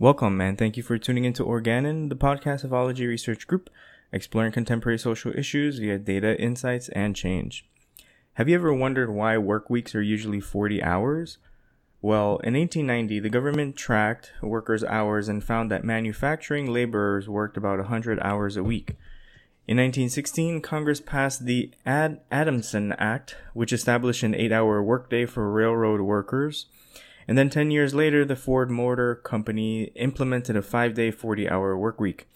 Welcome and thank you for tuning into Organon, the podcast of Ology Research Group, exploring contemporary social issues via data, insights, and change. Have you ever wondered why work weeks are usually 40 hours? Well, in 1890, the government tracked workers' hours and found that manufacturing laborers worked about 100 hours a week. In 1916, Congress passed the Ad- Adamson Act, which established an eight hour workday for railroad workers. And then 10 years later, the Ford Motor Company implemented a five day, 40 hour work week.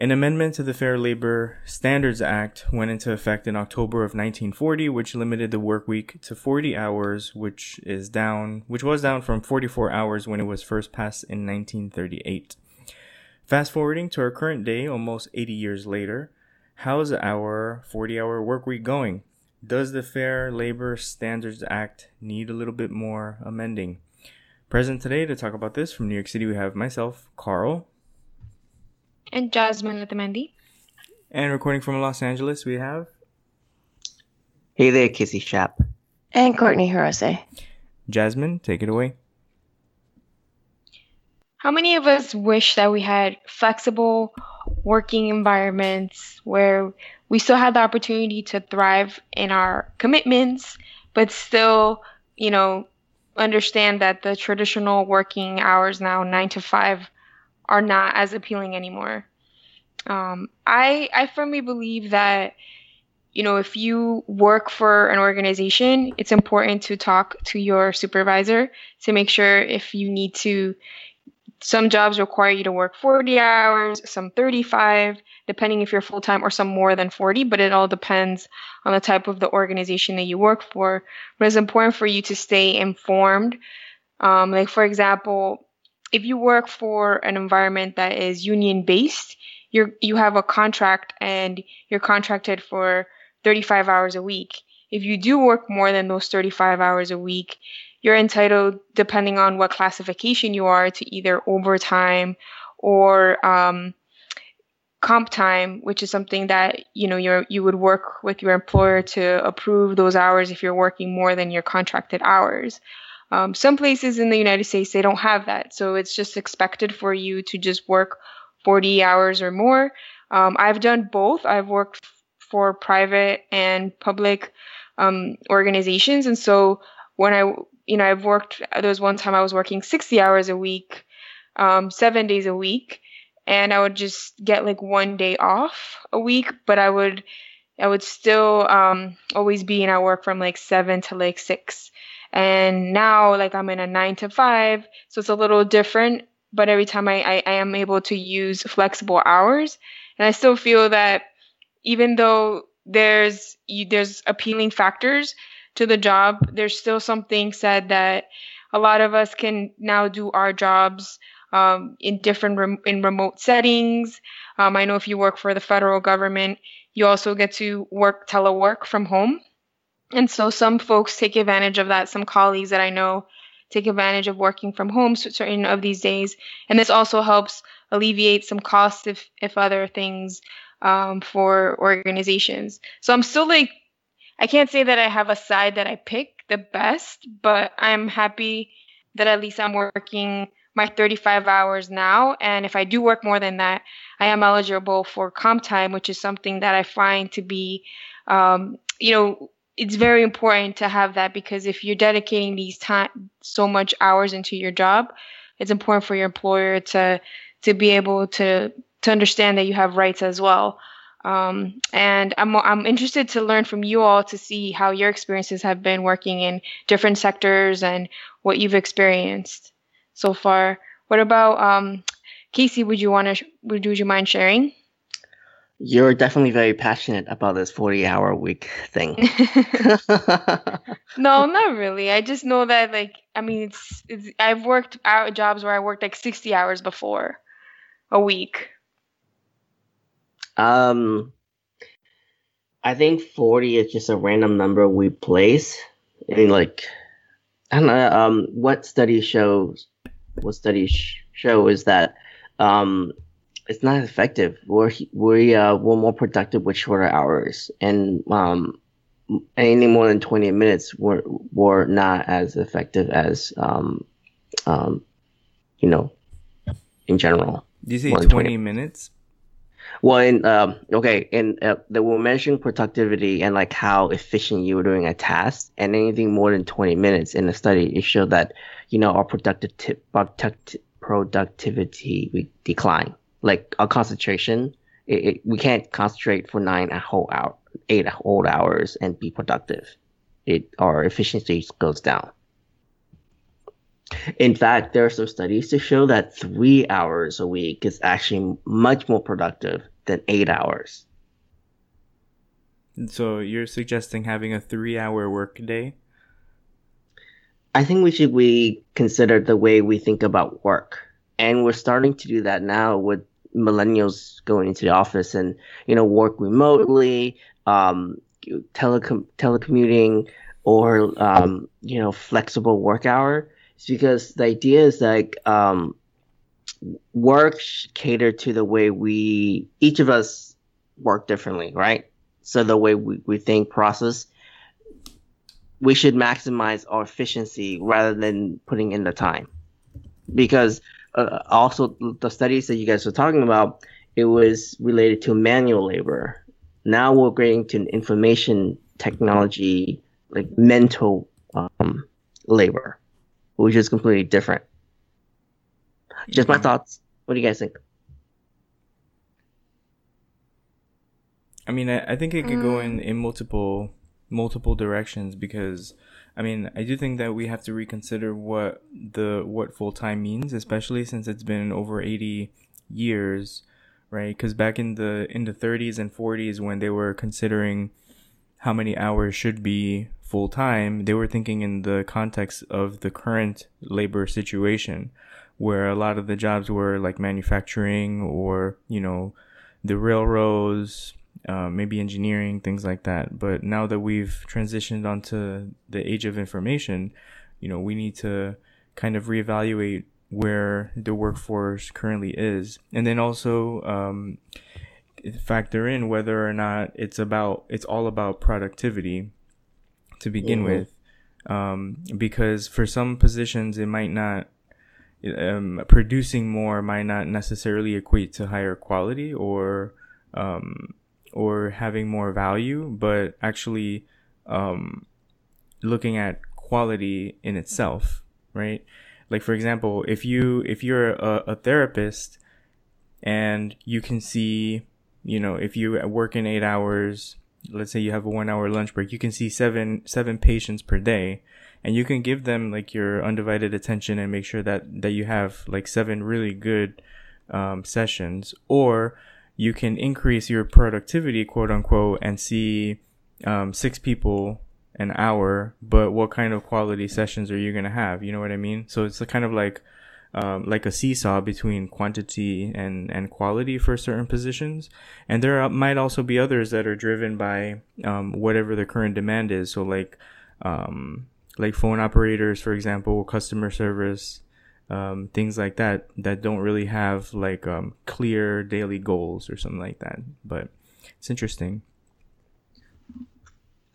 An amendment to the Fair Labor Standards Act went into effect in October of 1940, which limited the work week to 40 hours, which is down, which was down from 44 hours when it was first passed in 1938. Fast forwarding to our current day, almost 80 years later, how's our 40 hour work week going? Does the Fair Labor Standards Act need a little bit more amending? Present today to talk about this from New York City, we have myself, Carl. And Jasmine Letamendi. And recording from Los Angeles, we have. Hey there, Kissy Shap. And Courtney Hirose. Jasmine, take it away. How many of us wish that we had flexible working environments where we still had the opportunity to thrive in our commitments, but still, you know, understand that the traditional working hours now, nine to five, are not as appealing anymore. Um, I I firmly believe that you know if you work for an organization, it's important to talk to your supervisor to make sure if you need to. Some jobs require you to work 40 hours, some 35, depending if you're full time, or some more than 40. But it all depends on the type of the organization that you work for. But it's important for you to stay informed. Um, like for example, if you work for an environment that is union based, you're you have a contract and you're contracted for 35 hours a week. If you do work more than those 35 hours a week, you're entitled, depending on what classification you are, to either overtime or um, comp time, which is something that you know you you would work with your employer to approve those hours if you're working more than your contracted hours. Um, some places in the United States they don't have that, so it's just expected for you to just work 40 hours or more. Um, I've done both. I've worked for private and public um, organizations, and so when I, you know, I've worked. There was one time I was working 60 hours a week, um, seven days a week, and I would just get like one day off a week, but I would, I would still um, always be in at work from like seven to like six. And now, like, I'm in a nine to five, so it's a little different. But every time I, I, I am able to use flexible hours, and I still feel that even though there's there's appealing factors to the job, there's still something said that a lot of us can now do our jobs um, in different rem- in remote settings. Um, I know if you work for the federal government, you also get to work telework from home. And so some folks take advantage of that. Some colleagues that I know take advantage of working from home certain of these days. And this also helps alleviate some costs if, if other things um, for organizations. So I'm still like, I can't say that I have a side that I pick the best, but I'm happy that at least I'm working my 35 hours now. And if I do work more than that, I am eligible for comp time, which is something that I find to be, um, you know, it's very important to have that because if you're dedicating these time so much hours into your job, it's important for your employer to to be able to to understand that you have rights as well. Um, and I'm I'm interested to learn from you all to see how your experiences have been working in different sectors and what you've experienced so far. What about um, Casey? Would you want to? Would, would you mind sharing? You're definitely very passionate about this 40 hour week thing. no, not really. I just know that like I mean it's, it's I've worked out jobs where I worked like 60 hours before a week. Um I think 40 is just a random number we place. I mean like I don't know um what studies shows what studies show is that um it's not effective. We're we uh we're more productive with shorter hours, and um any more than twenty minutes we're we're not as effective as um um you know in general. Do you say More 20, than 20. minutes? Well, um, okay, and uh, they were mentioning productivity and like how efficient you were doing a task, and anything more than twenty minutes in the study, it showed that you know our productive product, productivity we decline. Like our concentration, it, it, we can't concentrate for nine a whole hour, eight whole hours, and be productive. It our efficiency goes down. In fact, there are some studies to show that three hours a week is actually much more productive than eight hours. So you're suggesting having a three-hour workday? I think we should we consider the way we think about work, and we're starting to do that now with millennials going into the office and you know work remotely, um, telecom- telecommuting, or um, you know flexible work hour it's because the idea is like um, work cater to the way we each of us work differently, right? So the way we, we think process, we should maximize our efficiency rather than putting in the time. Because uh, also the studies that you guys were talking about, it was related to manual labor. Now we're getting to information technology, like mental um, labor which is completely different. Just my thoughts. What do you guys think? I mean, I, I think it could go in, Mm. in multiple multiple directions because I mean, I do think that we have to reconsider what the what full time means, especially since it's been over 80 years, right? Cuz back in the in the 30s and 40s when they were considering how many hours should be full time, they were thinking in the context of the current labor situation where a lot of the jobs were like manufacturing or, you know, the railroads, uh, maybe engineering, things like that. But now that we've transitioned onto the age of information, you know, we need to kind of reevaluate where the workforce currently is. And then also, um, factor in whether or not it's about, it's all about productivity to begin Mhm. with. Um, because for some positions, it might not, um, producing more might not necessarily equate to higher quality or, um, or having more value, but actually um, looking at quality in itself, right? Like for example, if you if you're a, a therapist and you can see, you know, if you work in eight hours, let's say you have a one hour lunch break, you can see seven seven patients per day, and you can give them like your undivided attention and make sure that that you have like seven really good um, sessions, or you can increase your productivity, quote unquote, and see um, six people an hour. But what kind of quality sessions are you gonna have? You know what I mean? So it's kind of like um, like a seesaw between quantity and and quality for certain positions, and there are, might also be others that are driven by um, whatever the current demand is. So like um, like phone operators, for example, customer service, um, things like that that don't really have like um, clear daily goals or something like that. But it's interesting.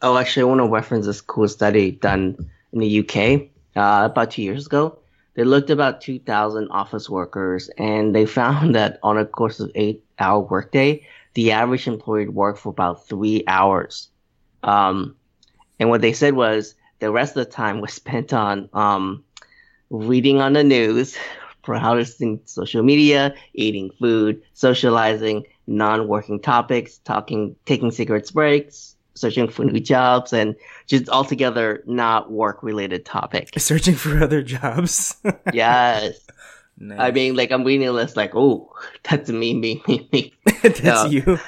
Oh, actually, I want to reference this cool study done in the UK uh, about two years ago. They looked about 2,000 office workers, and they found that on a course of eight-hour workday, the average employee worked for about three hours. Um, and what they said was the rest of the time was spent on um, reading on the news, browsing social media, eating food, socializing, non-working topics, talking, taking cigarettes breaks, searching for new jobs, and just altogether not work-related topic. Searching for other jobs. yes. Nice. I mean, like I'm reading this, like, oh, that's me, me, me, me. that's yeah. you.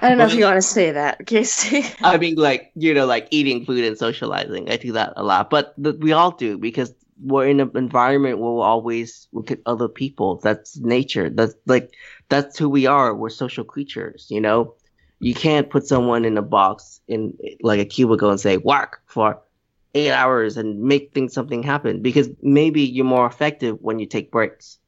I don't know if you want to say that, Casey. I mean, like you know, like eating food and socializing. I do that a lot, but th- we all do because we're in an environment where we're always look at other people. That's nature. That's like that's who we are. We're social creatures. You know, you can't put someone in a box in like a cubicle and say work for eight hours and make things something happen because maybe you're more effective when you take breaks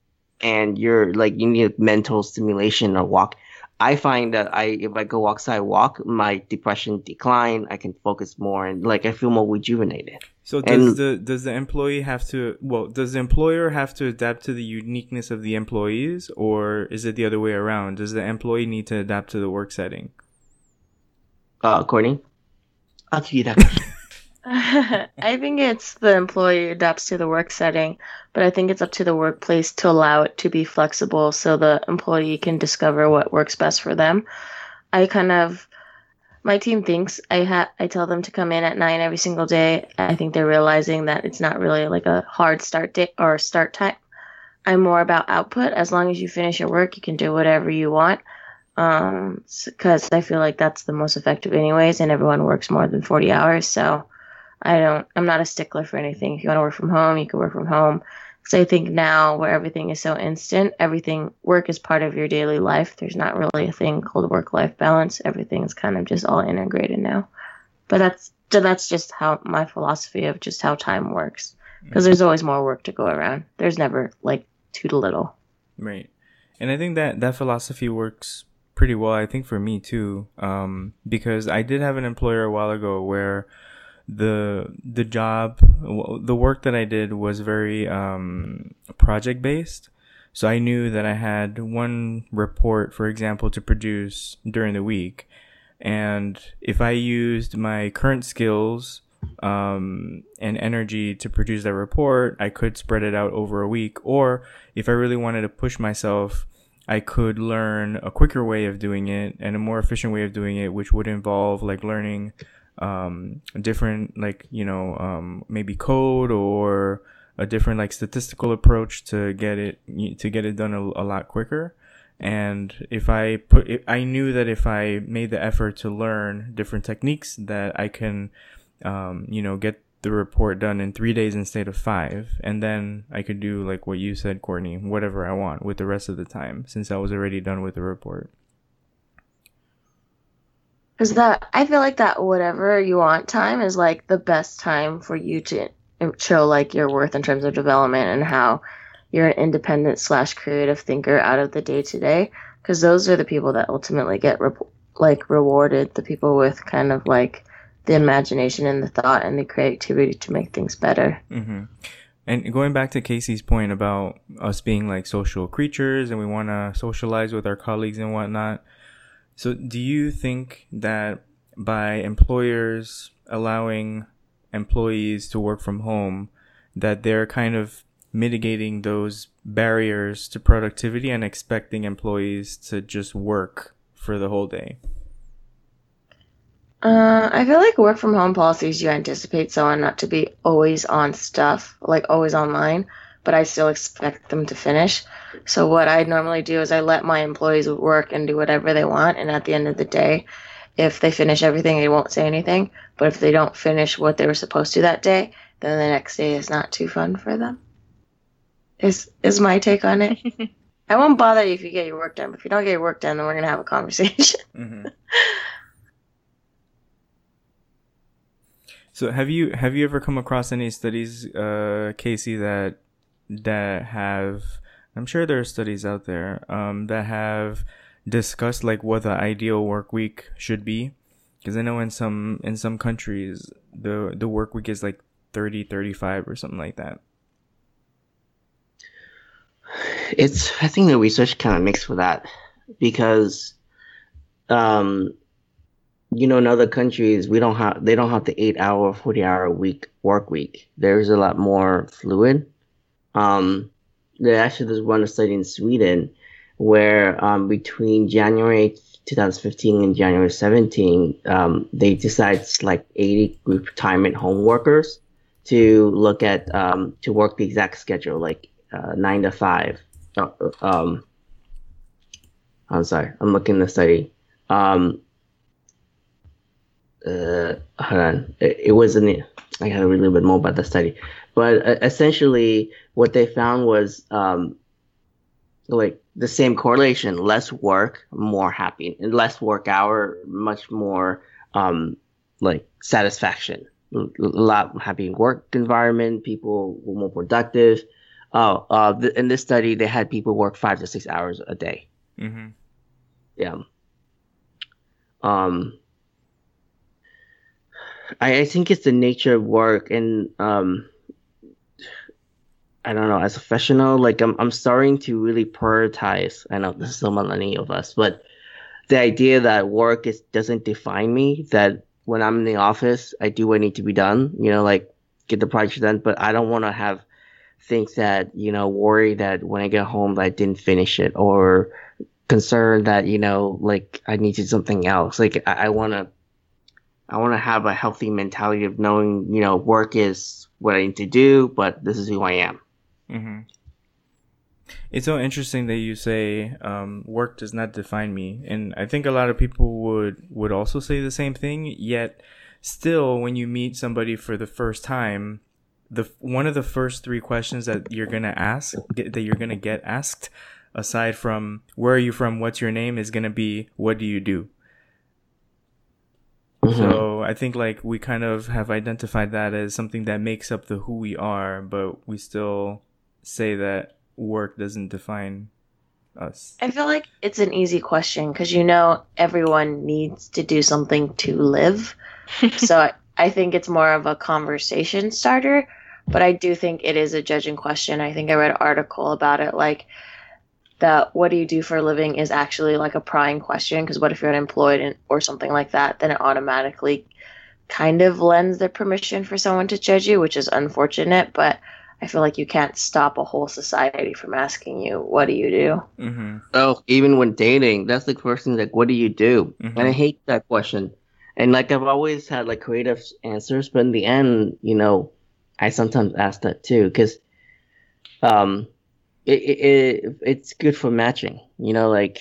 and you're like you need mental stimulation or walk. I find that I if I go outside walk, my depression decline. I can focus more and like I feel more rejuvenated. So does And- the does the employee have to well does the employer have to adapt to the uniqueness of the employees or is it the other way around? Does the employee need to adapt to the work setting? Uh, Courtney, I'll give you that. question. I think it's the employee adapts to the work setting, but I think it's up to the workplace to allow it to be flexible so the employee can discover what works best for them. I kind of my team thinks I ha- I tell them to come in at 9 every single day. I think they're realizing that it's not really like a hard start date or start time. I'm more about output. As long as you finish your work, you can do whatever you want. Um, because I feel like that's the most effective, anyways, and everyone works more than 40 hours. So I don't, I'm not a stickler for anything. If you want to work from home, you can work from home. Because I think now, where everything is so instant, everything, work is part of your daily life. There's not really a thing called work life balance. Everything's kind of just all integrated now. But that's, so that's just how my philosophy of just how time works. Because there's always more work to go around. There's never like too little. Right. And I think that that philosophy works pretty well I think for me too. Um because I did have an employer a while ago where the the job the work that I did was very um project based. So I knew that I had one report for example to produce during the week and if I used my current skills um, and energy to produce that report, I could spread it out over a week. Or if I really wanted to push myself, I could learn a quicker way of doing it and a more efficient way of doing it, which would involve like learning um, different, like, you know, um, maybe code or a different like statistical approach to get it to get it done a, a lot quicker. And if i put if i knew that if i made the effort to learn different techniques that i can um, you know get the report done in three days instead of five. And then i could do like what you said courtney whatever i want with the rest of the time since i was already done with the report Because that, I feel like that whatever you want time is like the best time for you to show like your worth in terms of development and how you're an independent slash creative thinker out of the day to day. Because those are the people that ultimately get re- like rewarded. The people with kind of like the imagination and the thought and the creativity to make things better. Mm-hmm. And going back to Casey's point about us being like social creatures and we want to socialize with our colleagues and whatnot. So, do you think that by employers allowing employees to work from home, that they're kind of mitigating those barriers to productivity and expecting employees to just work for the whole day? Uh, I feel like work from home policies, you anticipate someone not to be always on stuff, like always online, but I still expect them to finish. So what I normally do is I let my employees work and do whatever they want, and at the end of the day, if they finish everything, they won't say anything. But if they don't finish what they were supposed to that day, then the next day is not too fun for them. Is is my take on it. I won't bother you if you get your work done. But if you don't get your work done, then we're gonna have a conversation. Mm-hmm. So have you have you ever come across any studies, uh, Casey, that that have I'm sure there are studies out there um, that have discussed like what the ideal work week should be because I know in some in some countries the the work week is like 30 35 or something like that. It's I think the research kind of mixed with that because, um, you know, in other countries we don't have they don't have the eight hour, forty hour week work week. There's a lot more fluid. Um, there actually there's one study in Sweden where um, between January 2015 and January 17, um, they decided like 80 group retirement home workers to look at um, to work the exact schedule, like uh, nine to five. Uh, um, I'm sorry, I'm looking the study. Um, uh, hold on, it, it wasn't. I gotta read a little bit more about the study, but uh, essentially, what they found was um, like the same correlation: less work, more happy, and less work hour, much more um, like satisfaction. A lot happy work environment. People were more productive. Oh, uh, th- in this study, they had people work five to six hours a day. Mm-hmm. Yeah. Um. I, I think it's the nature of work and um I don't know, as a professional, like I'm I'm starting to really prioritize. I know this is so millennial of us, but the idea that work is doesn't define me, that when I'm in the office, I do what need to be done, you know, like get the project done, but I don't want to have things that, you know, worry that when I get home that I didn't finish it or concerned that, you know, like I need to do something else. Like I, I want to I want to have a healthy mentality of knowing, you know, work is what I need to do, but this is who I am. Mm-hmm. It's so interesting that you say um, work does not define me, and I think a lot of people would would also say the same thing. Yet, still, when you meet somebody for the first time, the one of the first three questions that you're gonna ask that you're gonna get asked, aside from where are you from, what's your name, is gonna be what do you do. Mm-hmm. So I think like we kind of have identified that as something that makes up the who we are, but we still say that work doesn't define us? I feel like it's an easy question because you know everyone needs to do something to live. so I, I think it's more of a conversation starter, but I do think it is a judging question. I think I read an article about it like that what do you do for a living is actually like a prying question because what if you're unemployed and, or something like that then it automatically kind of lends the permission for someone to judge you which is unfortunate but I feel like you can't stop a whole society from asking you, "What do you do?" Mm-hmm. Oh, even when dating, that's the question. Like, what do you do? Mm-hmm. And I hate that question. And like, I've always had like creative answers, but in the end, you know, I sometimes ask that too because, um, it, it, it it's good for matching. You know, like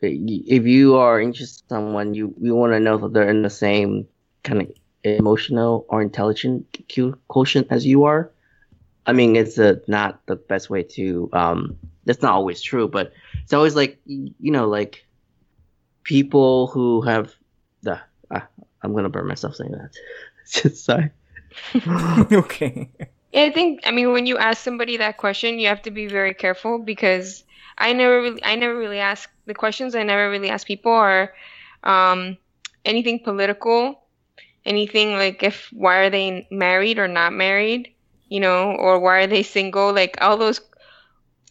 if you are interested in someone, you you want to know that they're in the same kind of emotional or intelligent quotient as you are I mean, it's a, not the best way to. Um, that's not always true, but it's always like you know, like people who have the. Uh, I'm gonna burn myself saying that. Sorry. okay. Yeah, I think. I mean, when you ask somebody that question, you have to be very careful because I never really, I never really ask the questions. I never really ask people or um, anything political, anything like if why are they married or not married you know, or why are they single? Like all those.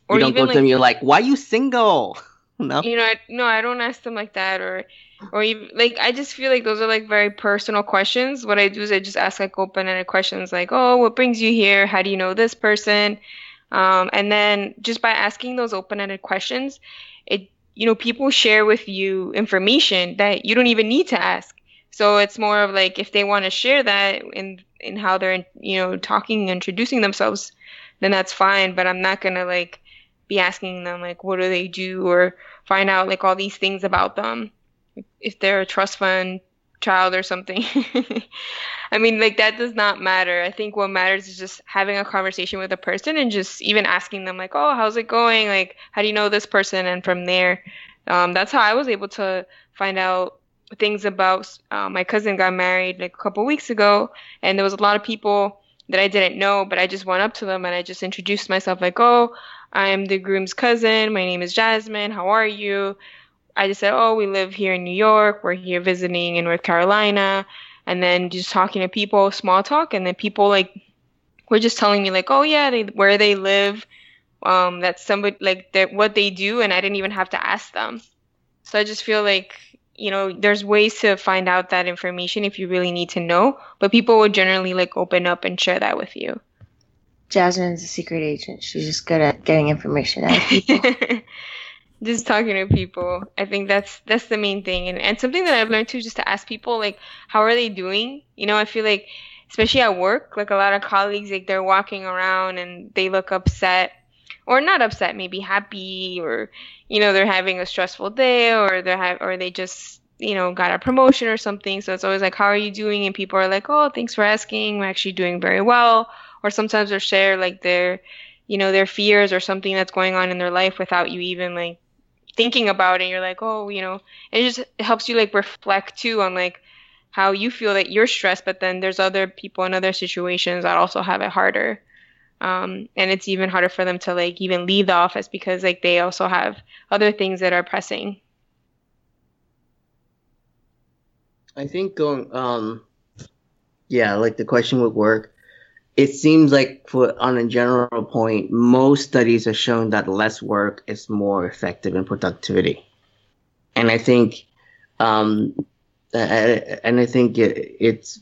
Or you don't even, go to like, them. You're like, why are you single? No. You know, I, no, I don't ask them like that, or, or even like I just feel like those are like very personal questions. What I do is I just ask like open-ended questions, like, oh, what brings you here? How do you know this person? Um, and then just by asking those open-ended questions, it you know people share with you information that you don't even need to ask. So it's more of like if they want to share that in in how they're you know talking introducing themselves then that's fine. But i'm not gonna like be asking them like what do they do or find out like all these things about them. If they're a trust fund child or something. I mean like that does not matter. I think what matters is just having a conversation with a person and just even asking them like oh how's it going? Like how do you know this person? And from there um, that's how i was able to find out things about uh, my cousin got married like a couple weeks ago, and there was a lot of people that I didn't know, but I just went up to them and I just introduced myself like, "Oh, I'm the groom's cousin. My name is Jasmine. How are you?" I just said, "Oh, we live here in New York. We're here visiting in North Carolina." And then just talking to people, small talk, and then people like were just telling me like, "Oh yeah, they where they live." Um, that's somebody like that what they do, and I didn't even have to ask them. So I just feel like you know, there's ways to find out that information if you really need to know, but people will generally like open up and share that with you. Jasmine's a secret agent. She's just good at getting information out of people. just talking to people. I think that's that's the main thing. And and something that I've learned too just to ask people like how are they doing? You know, I feel like especially at work, like a lot of colleagues like they're walking around and they look upset or not upset, maybe happy, or you know they're having a stressful day, or they're ha- or they just you know got a promotion or something. So it's always like, how are you doing? And people are like, oh, thanks for asking. I'm actually doing very well. Or sometimes they'll share like their you know their fears or something that's going on in their life without you even like thinking about it. You're like, oh, you know, it just it helps you like reflect too on like how you feel that you're stressed, but then there's other people in other situations that also have it harder um, and it's even harder for them to like even leave the office because like they also have other things that are pressing i think going um yeah, like the question would work. It seems like, for on a general point, most studies have shown that less work is more effective in productivity, and I think, um, and I think it, it's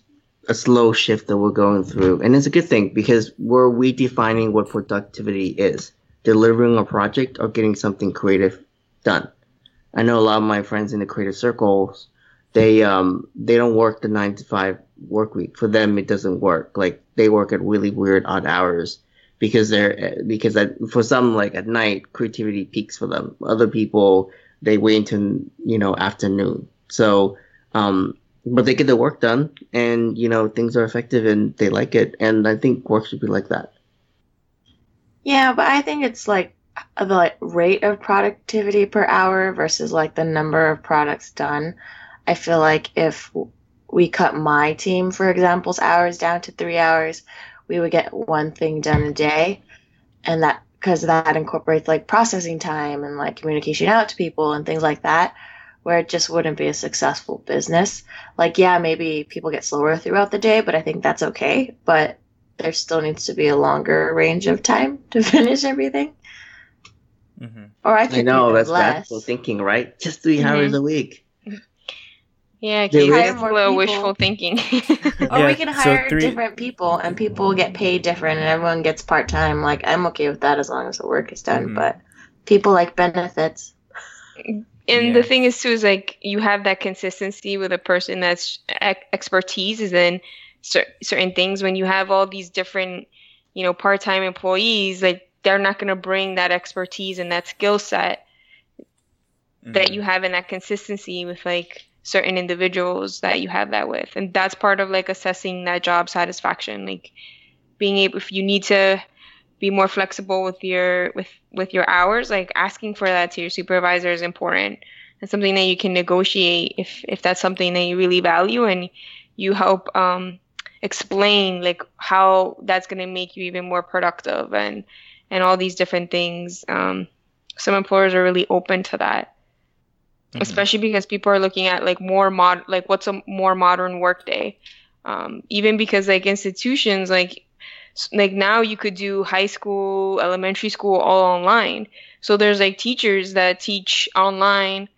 a slow shift that we're going through, and it's a good thing because we're redefining what productivity is: delivering a project or getting something creative done. I know a lot of my friends in the creative circles they um they don't work the nine to five work week. For them, it doesn't work. Like they work at really weird odd hours because they're because at, for some like at night creativity peaks for them. Other people they wait until you know afternoon. So um but they get the work done and you know things are effective and they like it and I think work should be like that. Yeah, but I think it's like uh, the like, rate of productivity per hour versus like the number of products done. I feel like if we cut my team, for example's hours down to three hours, we would get one thing done a day. And that, because that incorporates like processing time and like communication out to people and things like that, where it just wouldn't be a successful business. Like, yeah, maybe people get slower throughout the day, but I think that's okay. But there still needs to be a longer range of time to finish everything. Mm-hmm. Or I, I know that's less. thinking, right? Just 3 mm-hmm. hours a week. Yeah, keep hire more little wishful thinking. or yeah, we can hire so three... different people, and people get paid different, and everyone gets part time. Like I'm okay with that as long as the work is done. Mm-hmm. But people like benefits. And yeah. the thing is too is like you have that consistency with a person that's expertise is in cer- certain things. When you have all these different, you know, part time employees, like they're not going to bring that expertise and that skill set mm-hmm. that you have in that consistency with like certain individuals that you have that with and that's part of like assessing that job satisfaction like being able if you need to be more flexible with your with with your hours like asking for that to your supervisor is important and something that you can negotiate if if that's something that you really value and you help um explain like how that's going to make you even more productive and and all these different things um some employers are really open to that mm-hmm. especially because people are looking at like more mod like what's a more modern workday. Um, even because like institutions like like now you could do high school, elementary school all online. So there's like teachers that teach online,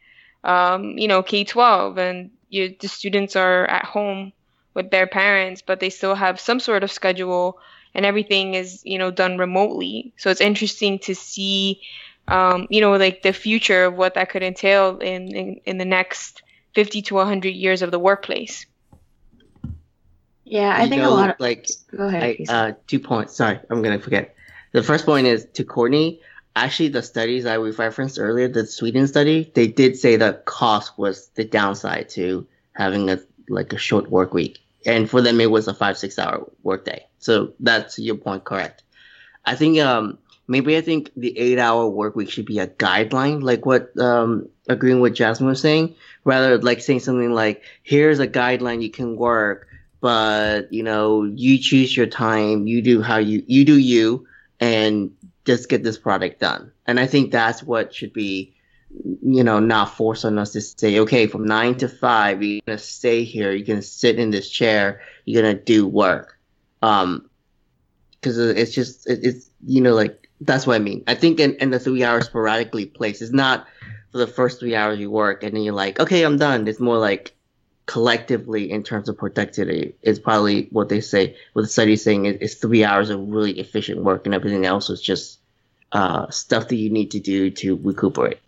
um, you know, K twelve, and you, the students are at home with their parents, but they still have some sort of schedule, and everything is you know done remotely. So it's interesting to see um, you know, like the future of what that could entail in, in, in the next 50 to 100 years of the workplace. Yeah, I you think know, a lot of like go ahead. I, uh, two points. Sorry, I'm gonna forget. The first point is to Courtney. Actually, the studies I we referenced earlier, the Sweden study, they did say that cost was the downside to having a like a short work week, and for them it was a five six hour work day. So that's your point, correct? I think um maybe I think the eight hour work week should be a guideline, like what um, agreeing with Jasmine was saying, rather like saying something like, here's a guideline you can work, but you know, you choose your time, you do how you, you do you, and just get this product done. And I think that's what should be, you know, not force on us to say, okay, from nine to five, you're gonna stay here, you're gonna sit in this chair, you're gonna do work. Um, because it's just it's you know like that's what I mean. I think in, in the three hours sporadically place is not for the first three hours you work and then you're like, okay, I'm done. It's more like collectively in terms of productivity is probably what they say, what the study is saying is, is three hours of really efficient work and everything else is just uh, stuff that you need to do to recuperate.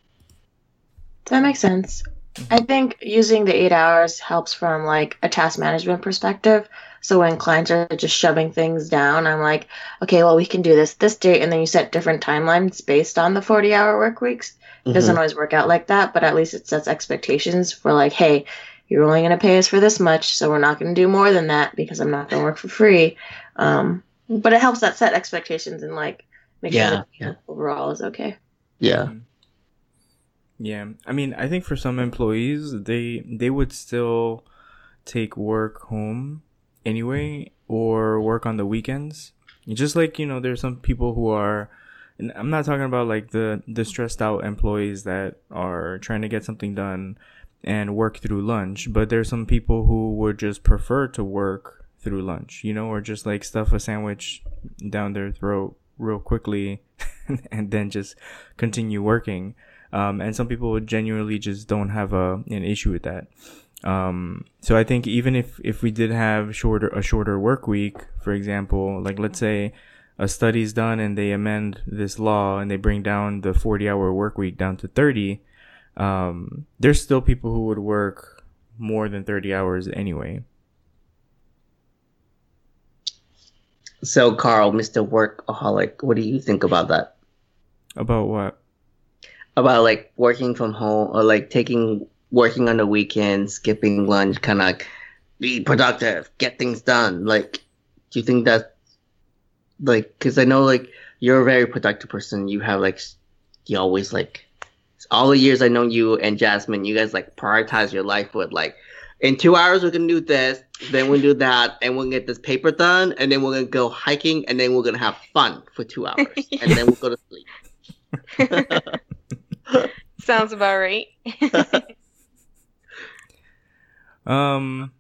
That makes sense. I think using the eight hours helps from like a task management perspective so when clients are just shoving things down, I'm like, okay, well, we can do this this date, and then you set different timelines based on the 40 hour work weeks. It mm-hmm. doesn't always work out like that, but at least it sets expectations for like, hey, you're only going to pay us for this much, so we're not going to do more than that because I'm not going to work for free. Um, but it helps that set expectations and like make yeah, sure yeah. overall is okay. Yeah. Mm-hmm. Yeah, I mean, I think for some employees, they they would still take work home anyway or work on the weekends. Just like, you know, there's some people who are and I'm not talking about like the the stressed out employees that are trying to get something done and work through lunch, but there's some people who would just prefer to work through lunch, you know, or just like stuff a sandwich down their throat real quickly and then just continue working. Um, and some people genuinely just don't have a an issue with that. Um, so I think even if if we did have shorter a shorter work week, for example, like let's say a study's done and they amend this law and they bring down the 40 hour work week down to 30, um, there's still people who would work more than 30 hours anyway. So, Carl, Mr. Workaholic, what do you think about that? About what? About like working from home or like taking working on the weekend, skipping lunch, kind of like be productive, get things done. Like, do you think that, like, because I know like you're a very productive person. You have like, you always like, all the years I know you and Jasmine, you guys like prioritize your life with like, in two hours we're gonna do this, then we'll do that, and we'll get this paper done, and then we're gonna go hiking, and then we're gonna have fun for two hours, and then we'll go to sleep. Sounds about right. um,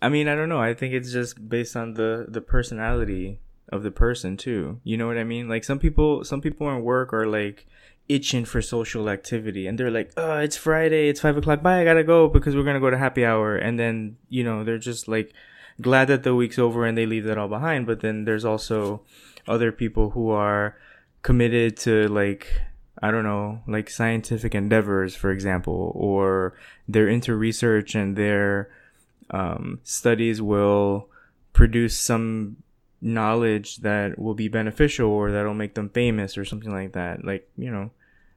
I mean, I don't know. I think it's just based on the the personality of the person too. You know what I mean? Like some people, some people in work are like itching for social activity and they're like, oh, it's Friday, it's five o'clock, bye, I gotta go because we're gonna go to happy hour. And then, you know, they're just like glad that the week's over and they leave that all behind. But then there's also other people who are committed to like, I don't know, like scientific endeavors, for example, or they're into research and their um, studies will produce some knowledge that will be beneficial or that'll make them famous or something like that. Like, you know,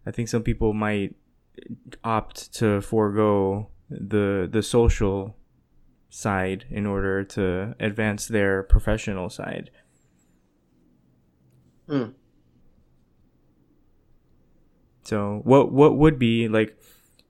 I think some people might opt to forego the the social side in order to advance their professional side. Hmm. So what what would be like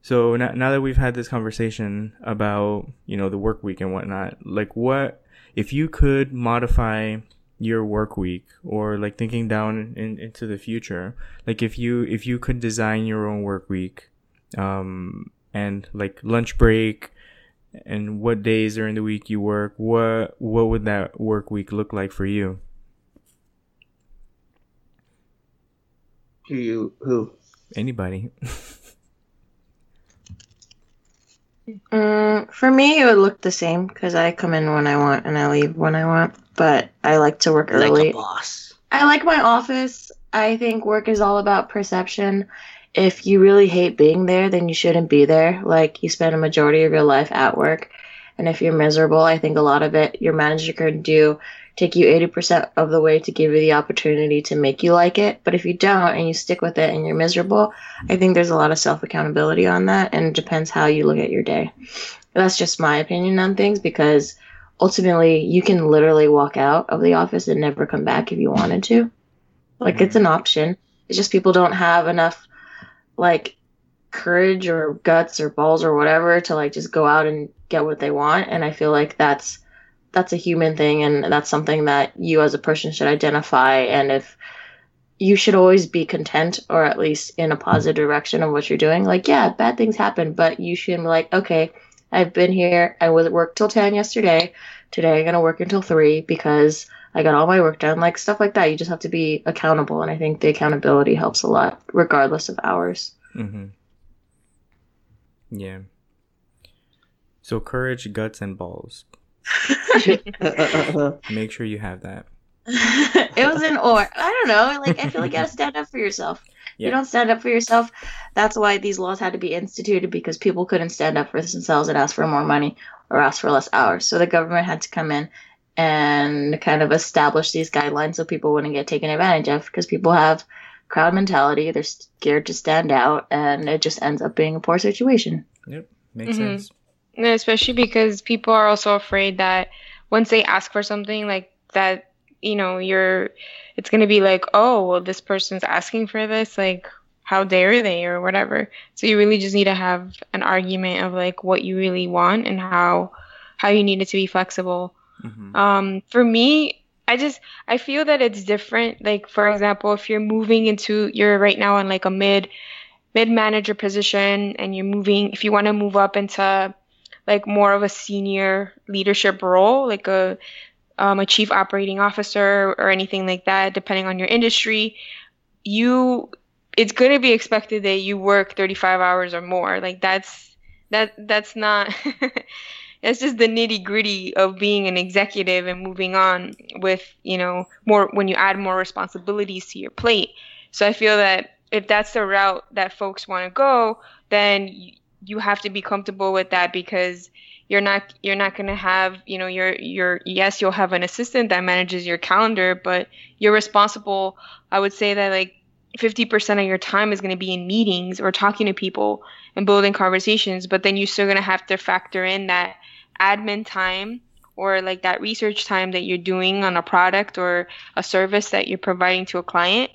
so now, now that we've had this conversation about you know the work week and whatnot like what if you could modify your work week or like thinking down in, into the future like if you if you could design your own work week um and like lunch break and what days during the week you work what what would that work week look like for you? Who you who? Anybody Um, for me, it would look the same because I come in when I want and I leave when I want. But I like to work like early. a boss. I like my office. I think work is all about perception. If you really hate being there, then you shouldn't be there. Like you spend a majority of your life at work. And if you're miserable, I think a lot of it your manager can do take you 80% of the way to give you the opportunity to make you like it. But if you don't and you stick with it and you're miserable, I think there's a lot of self accountability on that. And it depends how you look at your day. That's just my opinion on things because ultimately you can literally walk out of the office and never come back if you wanted to. Like it's an option. It's just people don't have enough like courage or guts or balls or whatever to like just go out and get what they want. And I feel like that's that's a human thing and that's something that you as a person should identify. And if you should always be content or at least in a positive direction of what you're doing like yeah bad things happen but you should be like okay i've been here. I was at work till 10 yesterday. Today i'm going to work until 3 because i got all my work done. Like stuff like that. You just have to be accountable. And i think the accountability helps a lot regardless of hours. Mm-hmm. yeah. So courage guts and balls Make sure you have that. it was an or. I don't know. Like I feel like you gotta stand up for yourself. Yeah. You don't stand up for yourself. That's why these laws had to be instituted because people couldn't stand up for themselves and ask for more money or ask for less hours. So the government had to come in and kind of establish these guidelines so people wouldn't get taken advantage of because people have crowd mentality. They're scared to stand out, and it just ends up being a poor situation. Yep, makes mm-hmm. sense. Especially because people are also afraid that once they ask for something like that, you know, you're, it's going to be like, oh, well, this person's asking for this. Like, how dare they or whatever. So you really just need to have an argument of like what you really want and how, how you need it to be flexible. Mm-hmm. Um, for me, I just I feel that it's different. Like for example, if you're moving into you're right now in like a mid mid manager position and you're moving if you want to move up into like more of a senior leadership role, like a um, a chief operating officer or anything like that, depending on your industry, you it's going to be expected that you work 35 hours or more. Like that's that that's not it's just the nitty gritty of being an executive and moving on with you know more when you add more responsibilities to your plate. So I feel that if that's the route that folks want to go, then you have to be comfortable with that because you're not you're not going to have you know your your yes you'll have an assistant that manages your calendar but you're responsible. I would say that like 50% of your time is going to be in meetings or talking to people and building conversations but then you're still going to have to factor in that admin time or like that research time that you're doing on a product or a service that you're providing to a client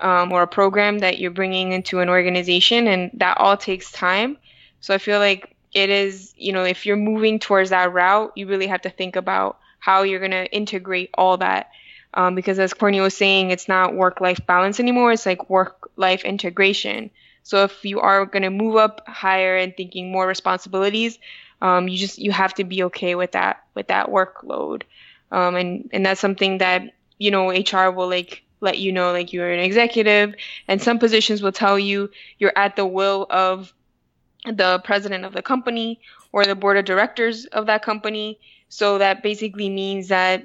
um, or a program that you're bringing into an organization and that all takes time so i feel like it is you know if you're moving towards that route you really have to think about how you're going to integrate all that um, because as Courtney was saying, it's not work-life balance anymore. It's like work-life integration. So if you are going to move up higher and thinking more responsibilities, um, you just you have to be okay with that with that workload, um, and and that's something that you know HR will like let you know like you're an executive, and some positions will tell you you're at the will of the president of the company or the board of directors of that company. So that basically means that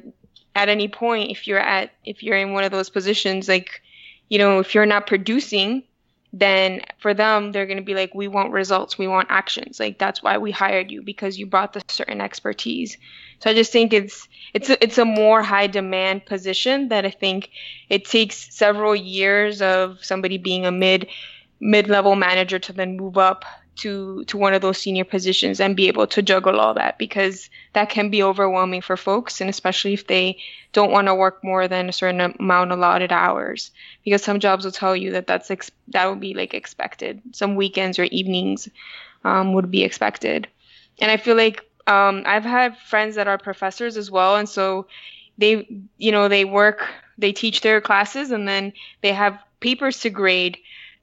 at any point if you're at if you're in one of those positions like you know if you're not producing then for them they're going to be like we want results. We want actions. Like that's why we hired you because you brought the certain expertise. So i just think it's it's a, it's a more high demand position that i think it takes several years of somebody being a mid mid level manager to then move up to to one of those senior positions and be able to juggle all that because that can be overwhelming for folks and especially if they don't want to work more than a certain amount allotted hours. Because some jobs will tell you that that's ex- that would be like expected. Some weekends or evenings um, would be expected. And i feel like um, i've had friends that are professors as well and so they you know they work they teach their classes and then they have papers to grade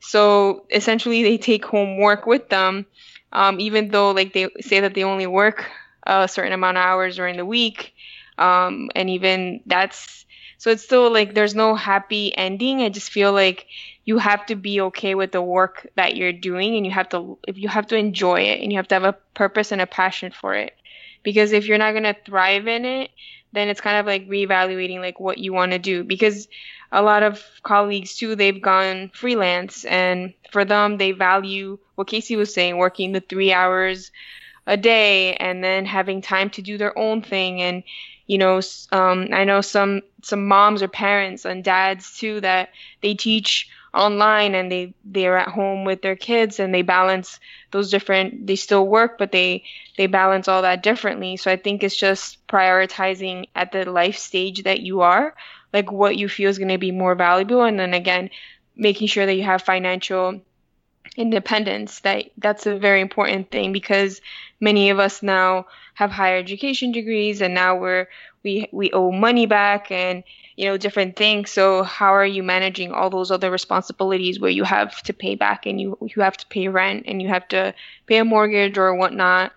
so essentially, they take home work with them, um, even though like they say that they only work a certain amount of hours during the week, um, and even that's so it's still like there's no happy ending. I just feel like you have to be okay with the work that you're doing, and you have to if you have to enjoy it, and you have to have a purpose and a passion for it. Because if you're not gonna thrive in it, then it's kind of like reevaluating like what you want to do because a lot of colleagues too they've gone freelance and for them they value what casey was saying working the three hours a day and then having time to do their own thing and you know um, i know some some moms or parents and dads too that they teach online and they they're at home with their kids and they balance those different they still work but they they balance all that differently. So i think it's just prioritizing at the life stage that you are like what you feel is going to be more valuable. And then again making sure that you have financial independence that that's a very important thing because many of us now have higher education degrees and now we're we we owe money back and you know different things. So how are you managing all those other responsibilities where you have to pay back and you you have to pay rent and you have to pay a mortgage or whatnot?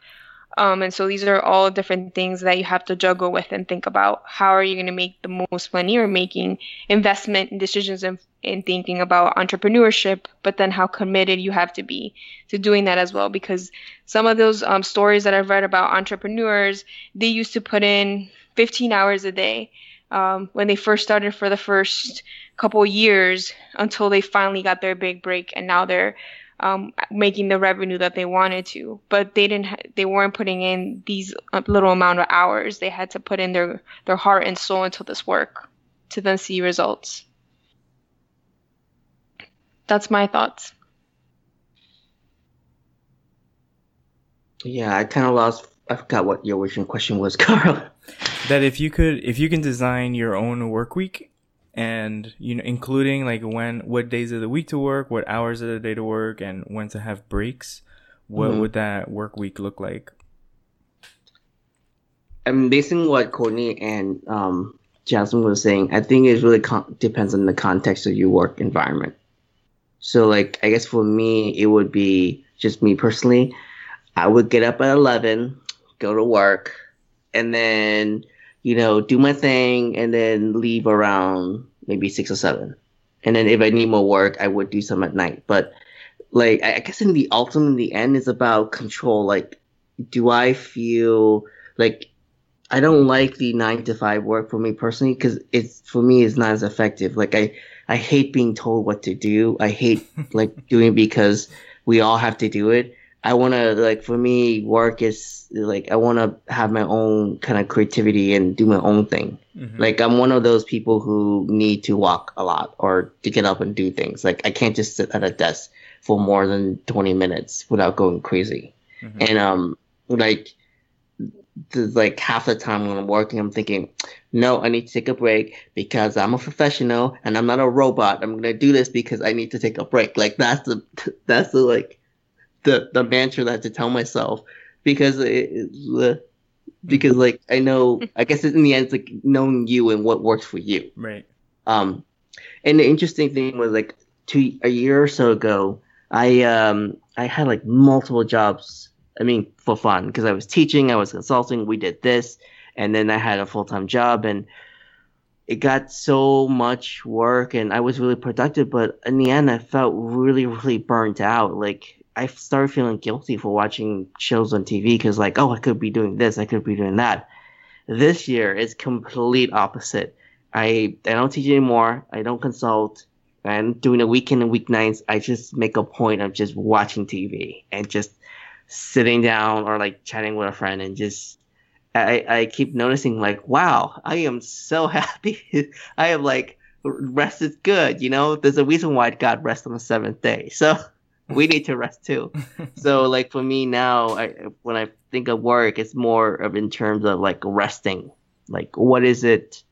Um, and so these are all different things that you have to juggle with and think about. How are you going to make the most money or making investment decisions in, in thinking about entrepreneurship, but then how committed you have to be to doing that as well. Because some of those um, stories that I've read about entrepreneurs, they used to put in 15 hours a day um, when they first started for the first couple years until they finally got their big break and now they're um, making the revenue that they wanted to, but they didn't. Ha- they weren't putting in these uh, little amount of hours. They had to put in their their heart and soul into this work to then see results. That's my thoughts. Yeah, I kind of lost. I forgot what your original question was, Carl. That if you could, if you can design your own work week and you know including like when what days of the week to work what hours of the day to work and when to have breaks what mm-hmm. would that work week look like? I mean based on what courtney and um, jasmine was saying i think it really con- depends on the context of your work environment. So like i guess for me it would be just me personally. I would get up at 11 go to work, and then you know do my thing, and then leave around maybe six or seven. And then if I need more work, I would do some at night. But like I guess in the ultimate, in the end, is about control. Like, do I feel like I don't like the nine to five work for me personally because it's for me it's not as effective. Like I I hate being told what to do. I hate like doing because we all have to do it. I want to like for me work is like I want to have my own kind of creativity and do my own thing. Mm-hmm. Like I'm one of those people who need to walk a lot or to get up and do things. Like I can't just sit at a desk for more than 20 minutes without going crazy. Mm-hmm. And um like the, like half the time when I'm working, I'm thinking, no, I need to take a break because I'm a professional and I'm not a robot. I'm gonna do this because I need to take a break. Like that's the that's the like the the mantra that I have to tell myself because it, it, because like I know I guess in the end it's like knowing you and what works for you. Right. Um, and the interesting thing was like two a year or so ago, I um I had like multiple jobs I mean, for fun because I was teaching, I was consulting, we did this, and then I had a full time job, and it got so much work, and I was really productive. But in the end, I felt really, really burnt out. Like I started feeling guilty for watching shows on TV because, like, oh, I could be doing this, I could be doing that. This year is complete opposite. I I don't teach anymore. I don't consult. I'm doing a weekend and weeknights. I just make a point of just watching TV and just sitting down or like chatting with a friend and just I, I keep noticing like wow i am so happy i am like rest is good you know there's a reason why god rest on the seventh day so we need to rest too. So like for me now I, when i think of work it's more of in terms of like resting. Like what is it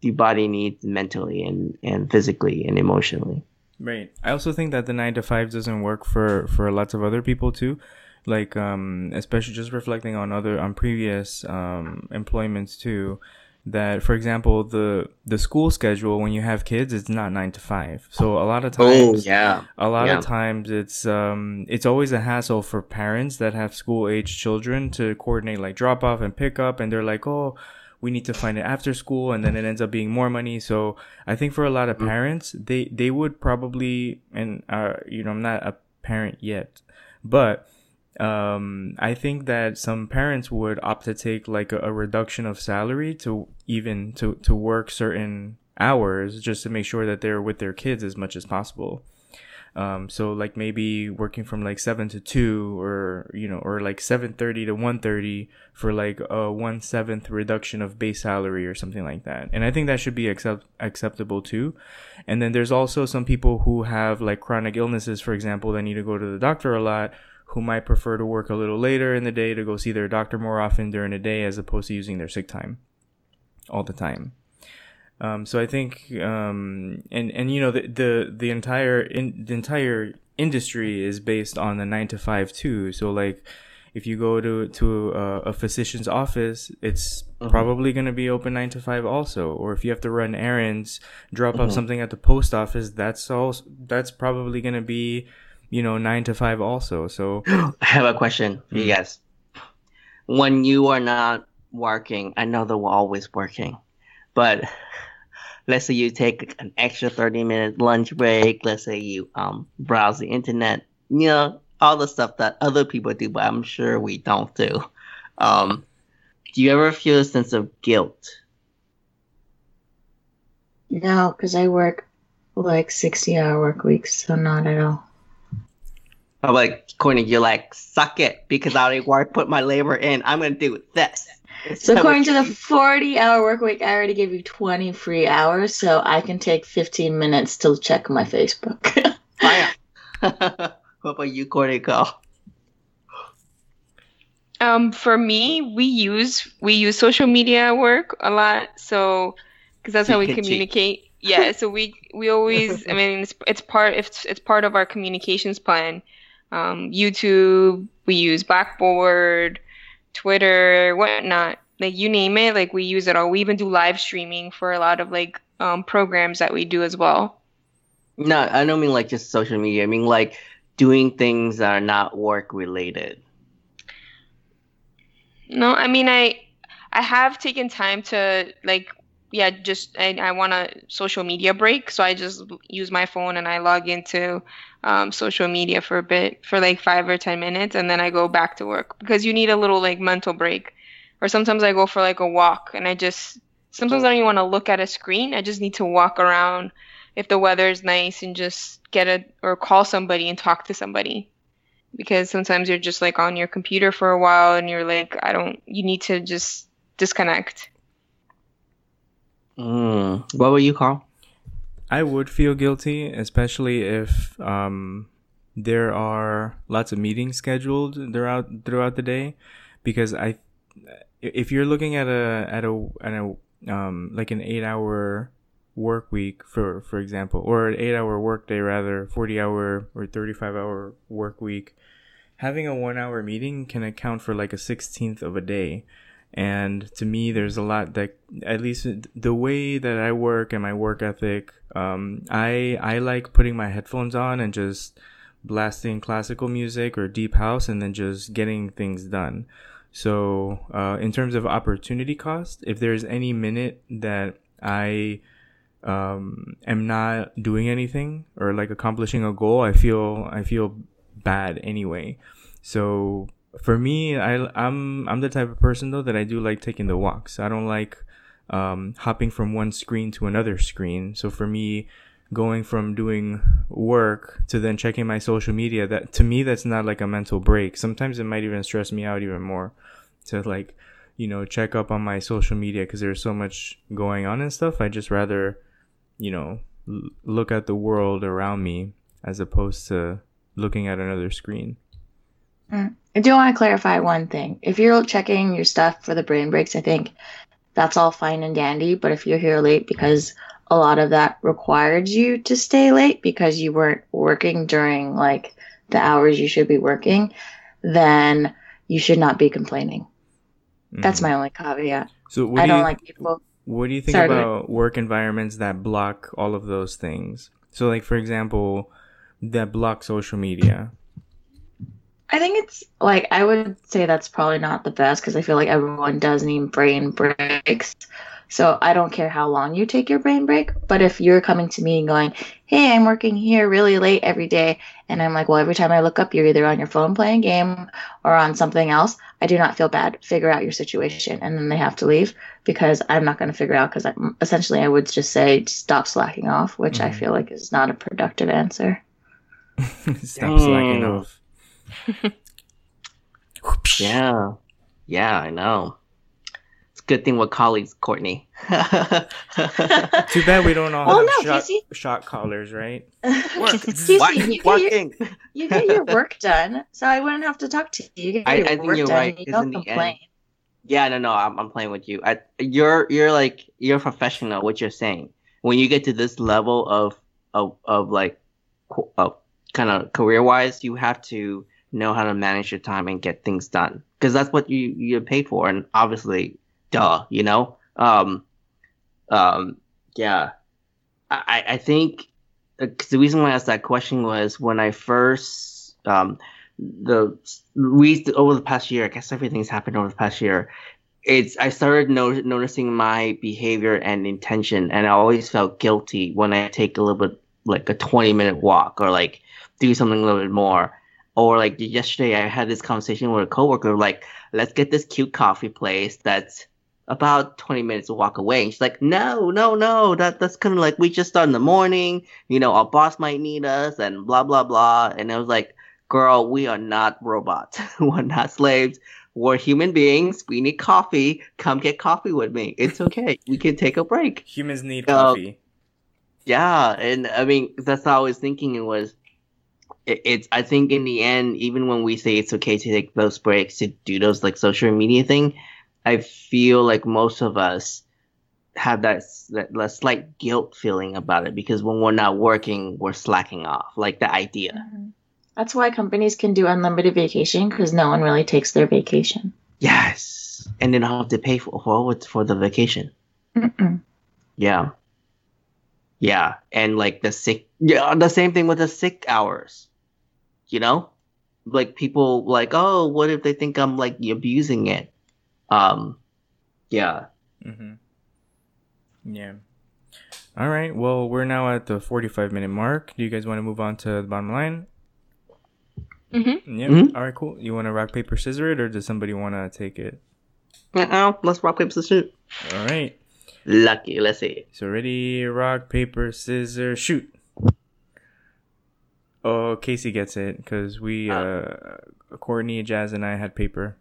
the body needs mentally and and physically and emotionally? Right. I also think that the nine to five doesn't work for for lots of other people too. Like um especially just reflecting on other on previous um employments too that for example the the school schedule when you have kids it's not nine to five so a lot of oh, times oh, yeah a lot yeah. of times it's um it's always a hassle for parents that have school age children to coordinate like drop off and pick up and they're like oh we need to find it after school and then it ends up being more money so i think for a lot of mm-hmm. parents they they would probably and uh you know i'm not a parent yet but um, I think that some parents would opt to take like a, a, reduction of salary to even to, to work certain hours just to make sure that they're with their kids as much as possible. Um, so like maybe working from like seven to two or, you know, or like 730 to 130 for like a one seventh reduction of base salary or something like that. And I think that should be accept- acceptable too. And then there's also some people who have like chronic illnesses, for example, that need to go to the doctor a lot who might prefer to work a little later in the day to go see their doctor more often during the day as opposed to using their sick time all the time. Um, so I think, um, and and you know the the the entire in, the entire industry is based on the nine to five too. So like, if you go to to a, a physician's office, it's uh-huh. probably going to be open nine to five also. Or if you have to run errands, drop uh-huh. off something at the post office, that's all. that's probably going to be you know, nine to five also. So I have a question for you hmm. guys. When you are not working, I know that we're always working, but let's say you take an extra 30 minute lunch break. Let's say you um, browse the internet, you know, all the stuff that other people do, but I'm sure we don't do. Um, do you ever feel a sense of guilt? No, because I work like 60 hour work weeks, so not at all. I'm like, Courtney, you're like, suck it because I already work, put my labor in. I'm going to do this. So, according to the 40 hour work week, I already gave you 20 free hours, so I can take 15 minutes to check my Facebook. what about you, Courtney? Go. Um, for me, we use we use social media work a lot, so because that's how we communicate. yeah, so we we always, I mean, it's, it's part it's it's part of our communications plan um, YouTube, we use Blackboard, Twitter, whatnot. Like you name it, like we use it all. We even do live streaming for a lot of like um, programs that we do as well. No, I don't mean like just social media. I mean like doing things that are not work related. No, I mean I I have taken time to like yeah, just I, I want a social media break, so I just use my phone and I log into um, social media for a bit for like five or ten minutes, and then I go back to work because you need a little like mental break. Or sometimes I go for like a walk, and I just sometimes I don't even want to look at a screen. I just need to walk around if the weather is nice and just get a or call somebody and talk to somebody because sometimes you're just like on your computer for a while and you're like I don't you need to just disconnect. Mm. What about you, Carl? I would feel guilty, especially if um, there are lots of meetings scheduled throughout throughout the day, because I, if you're looking at a at a at a um, like an eight hour work week for for example, or an eight hour work day rather, forty hour or thirty five hour work week, having a one hour meeting can account for like a sixteenth of a day and to me there's a lot that at least the way that i work and my work ethic um, i i like putting my headphones on and just blasting classical music or deep house and then just getting things done. So uh, in terms of opportunity cost if there's any minute that i um, am not doing anything or like accomplishing a goal i feel i feel bad anyway. So for me, I I'm I'm the type of person though that I do like taking the walks. I don't like um, hopping from one screen to another screen. So for me, going from doing work to then checking my social media, that to me that's not like a mental break. Sometimes it might even stress me out even more to like you know check up on my social media because there's so much going on and stuff. I just rather you know l- look at the world around me as opposed to looking at another screen. Mm. I do want to clarify one thing. If you're checking your stuff for the brain breaks, I think that's all fine and dandy. But if you're here late because a lot of that required you to stay late because you weren't working during like the hours you should be working, then you should not be complaining. Mm. That's my only caveat. So I don't you, like people. What do you think Sorry, about work environments that block all of those things? So, like for example, that block social media I think it's like I would say that's probably not the best because I feel like everyone does need brain breaks. So I don't care how long you take your brain break, but if you're coming to me and going, "Hey, I'm working here really late every day," and I'm like, "Well, every time I look up, you're either on your phone playing game or on something else," I do not feel bad. Figure out your situation, and then they have to leave because I'm not going to figure out because essentially I would just say stop slacking off, which mm. I feel like is not a productive answer. stop slacking off. Yeah. Yeah, I know. It's a good thing we're colleagues, Courtney. Too bad we don't all well, have no, shot, shot collars, right? Work. you, Working. Your, you get your work done, so I wouldn't have to talk to you. You get your I, I work done. Right, you don't complain. End, yeah, no, no, I'm, I'm playing with you. I, you're, you're like, you're professional. What you're saying when you get to this level of, of, of like, of kind of career wise, you have to know how to manage your time and get things done. Because that's what you you're paid for and obviously duh you know? Um um yeah. I i think uh, the reason why i asked that question was when i first um the we over the past year i guess everything's happened over the past year it's i started no- noticing my behavior and intention and i always felt guilty when i take a little bit like a 20 minute walk or like do something a little bit more or like yesterday, I had this conversation with a coworker, like, let's get this cute coffee place that's about 20 minutes to walk away. And she's like, no, no, no, that that's kind of like we just start in the morning. You know, our boss might need us and blah, blah, blah. And I was like, girl, we are not robots. We're not slaves. We're human beings. We need coffee. Come get coffee with me. It's okay. we can take a break. Humans need coffee. yeah. And I mean, that's how I was thinking it was it, it's I think in the end, even when we say it's okay to take those breaks to do those like social media thing, I feel like most of us have that, that, that slight guilt feeling about it because when we're not working, we're slacking off. Like the idea. Mm-hmm. That's why companies can do unlimited vacation because no one really takes their vacation. Yes, and they don't have to pay for for, for the vacation. Mm-mm. Yeah, yeah, and like the sick, yeah, the same thing with the sick hours you know like people like oh what if they think i'm like abusing it Um, yeah. Mm-hmm. Yeah. All right. Well, we're now at the 45 minute mark. Do you guys want to move on to the bottom line? Mm-hmm. Yeah. Mhm. All right. Cool. You want to rock paper scissors it, or does somebody want to take it? Uh-uh, let's rock paper scissors. All right. Lucky. Let's see. So ready, rock paper scissors shoot. Oh, Casey gets it because we, uh, Courtney, Jazz, and I had paper.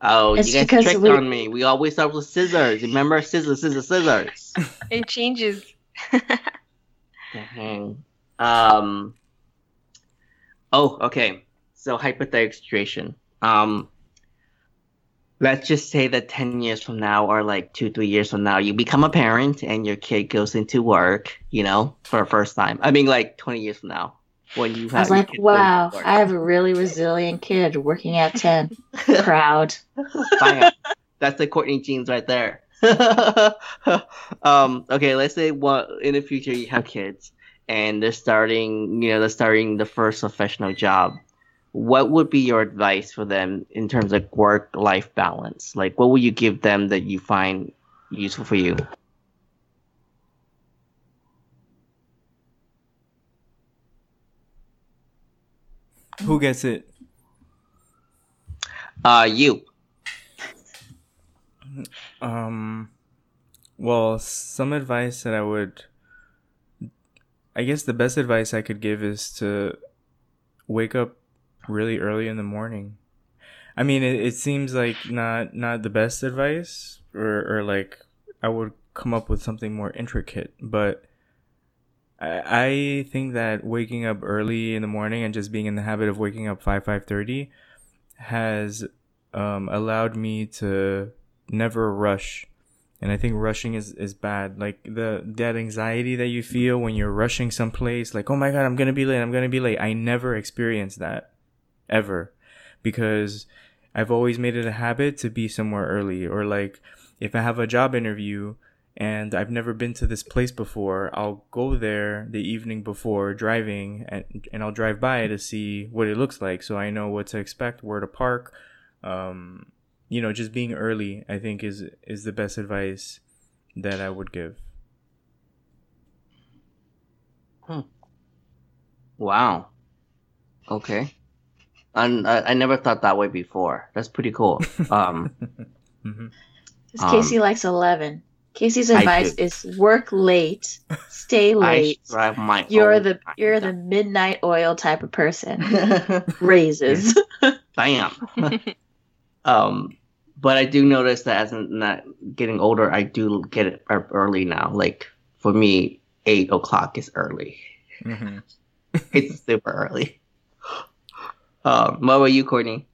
Oh, It's you guys because tricked we- on me. We always start with scissors. Remember, scissors, scissors, scissors. It changes. Mhm. Um. Oh, okay. So hypothetical situation. Um. Let's just say that ten years from now, or like two, three years from now, you become a parent and your kid goes into work. You know, for the first time. I mean, like twenty years from now, when you have. I was like, wow. I have a really resilient kid working at 10. Proud. Bam. That's the Courtney genes right there. um, okay, let's say what in the future you have kids and they're starting, you know, they're starting the first professional job. What would be your advice for them in terms of work life balance? Like, what would you give them that you find useful for you? Who gets it? Uh, you. Um, well, some advice that I would, I guess the best advice I could give is to wake up really early in the morning. I mean, it, it seems like not not the best advice, or or like I would come up with something more intricate, but I I think that waking up early in the morning and just being in the habit of waking up five five thirty has um, allowed me to never rush. And i think rushing is is bad. Like the that anxiety that you feel when you're rushing someplace like oh my god i'm gonna be late i'm gonna be late. I never experienced that ever. Because i've always made it a habit to be somewhere early. Or like if i have a job interview and i've never been to this place before i'll go there the evening before driving and, and i'll drive by to see what it looks like so i know what to expect where to park um, you know, just being early, I think is is the best advice that I would give. Hmm. Wow. Okay. And I, I never thought that way before. That's pretty cool. Um, hmm 'Cause Um, Casey likes 11. Casey's advice is work late, stay late. drive my You're the time. you're the midnight oil type of person. Raises. Bam. um, but I do notice that as I'm not getting older, I do get it up early now. Like for me, eight o'clock is early. hmm It's super early. Um, what about you, Courtney?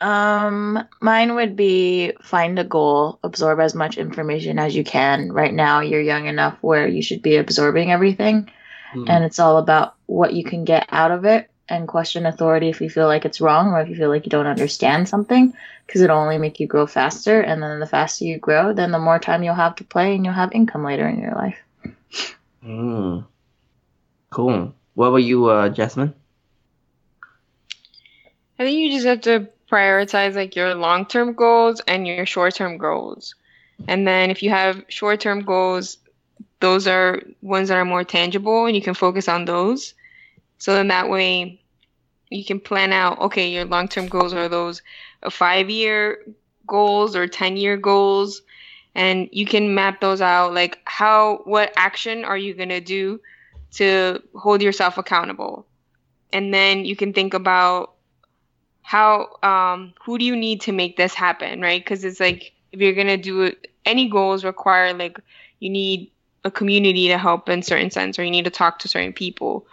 Um, mine would be find a goal, absorb as much information as you can. Right now, you're young enough where you should be absorbing everything, Hmm. and it's all about what you can get out of it and question authority if you feel like it's wrong or if you feel like you don't understand something because it'll only make you grow faster and then the faster you grow then the more time you'll have to play and you'll have income later in your life Mm. Cool. What about you, uh, Jasmine? I think you just have to prioritize like your long-term goals and your short-term goals. And then if you have short-term goals, those are ones that are more tangible and you can focus on those. So then that way you can plan out, okay, your long-term goals are those uh, 5-year goals or 10-year goals and you can map those out like how what action are you going to do to hold yourself accountable. And then you can think about how um who do you need to make this happen right? Because it's like if you're gonna do it any goals require like you need a community to help in certain sense or you need to talk to certain people.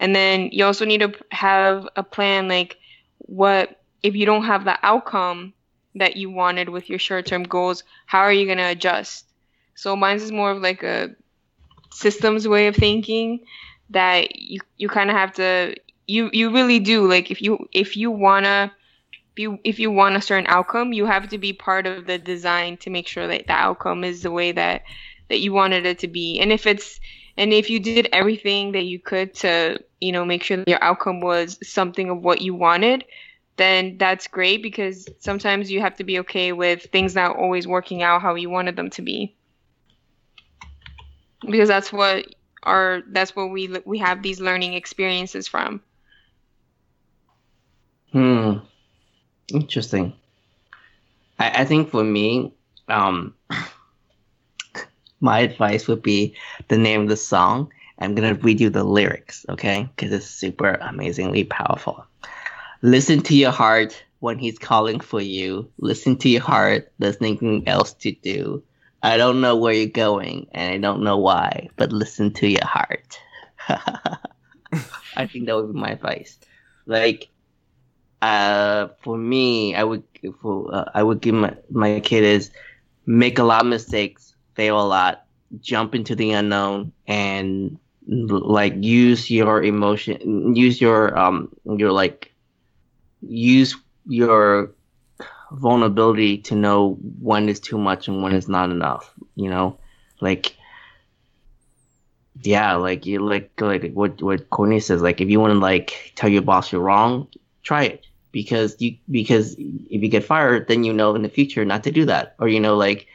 And then you also need to have a plan like what if you don't have the outcome that you wanted with your short-term goals how are you going to adjust? So mine's is more of like a systems way of thinking that you you kind of have to you you really do like if you if you wanna be if you want a certain outcome you have to be part of the design to make sure that the outcome is the way that that you wanted it to be and if it's and if you did everything that you could to you know make sure that your outcome was something of what you wanted then that's great because sometimes you have to be okay with things not always working out how you wanted them to be. Because that's what our that's what we we have these learning experiences from. Hmm. Interesting. I, I think for me, um, my advice would be the name of the song. I'm gonna read you the lyrics, okay? Because it's super amazingly powerful. Listen to your heart when he's calling for you. Listen to your heart. There's nothing else to do. I don't know where you're going, and I don't know why, but listen to your heart. I think that would be my advice. Like, uh, for me, I would for, uh, I would give my my kid is make a lot of mistakes, fail a lot, jump into the unknown, and like use your emotion, use your um your like use your vulnerability to know when is too much and when is not enough. You know, like yeah, like you like like what what Courtney says. Like if you want to like tell your boss you're wrong, try it because you because if you get fired, then you know in the future not to do that, or you know like,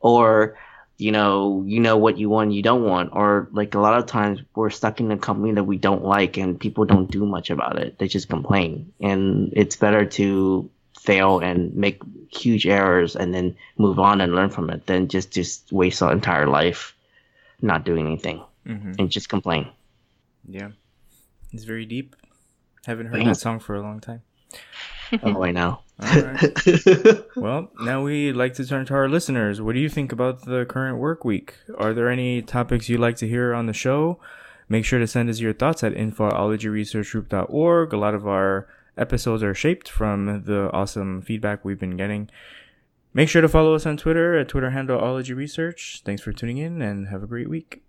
or you know you know what you want you don't want or like a lot of times we're stuck in a company that we don't like and people don't do much about it they just complain and it's better to fail and make huge errors and then move on and learn from it than just just waste our entire life not doing anything Mm-hmm. and just complain Yeah, it's very deep. Haven't heard Yeah. that song for a long time. Oh i know All right. Well, now we'd like to turn to our listeners. What do you think about the current work week? Are there any topics you'd like to hear on the show? Make sure to send us your thoughts at info at ologyresearchgroup.org. A lot of our episodes are shaped from the awesome feedback we've been getting. Make sure to follow us on Twitter at Twitter handle Ology Research. Thanks for tuning in and have a great week.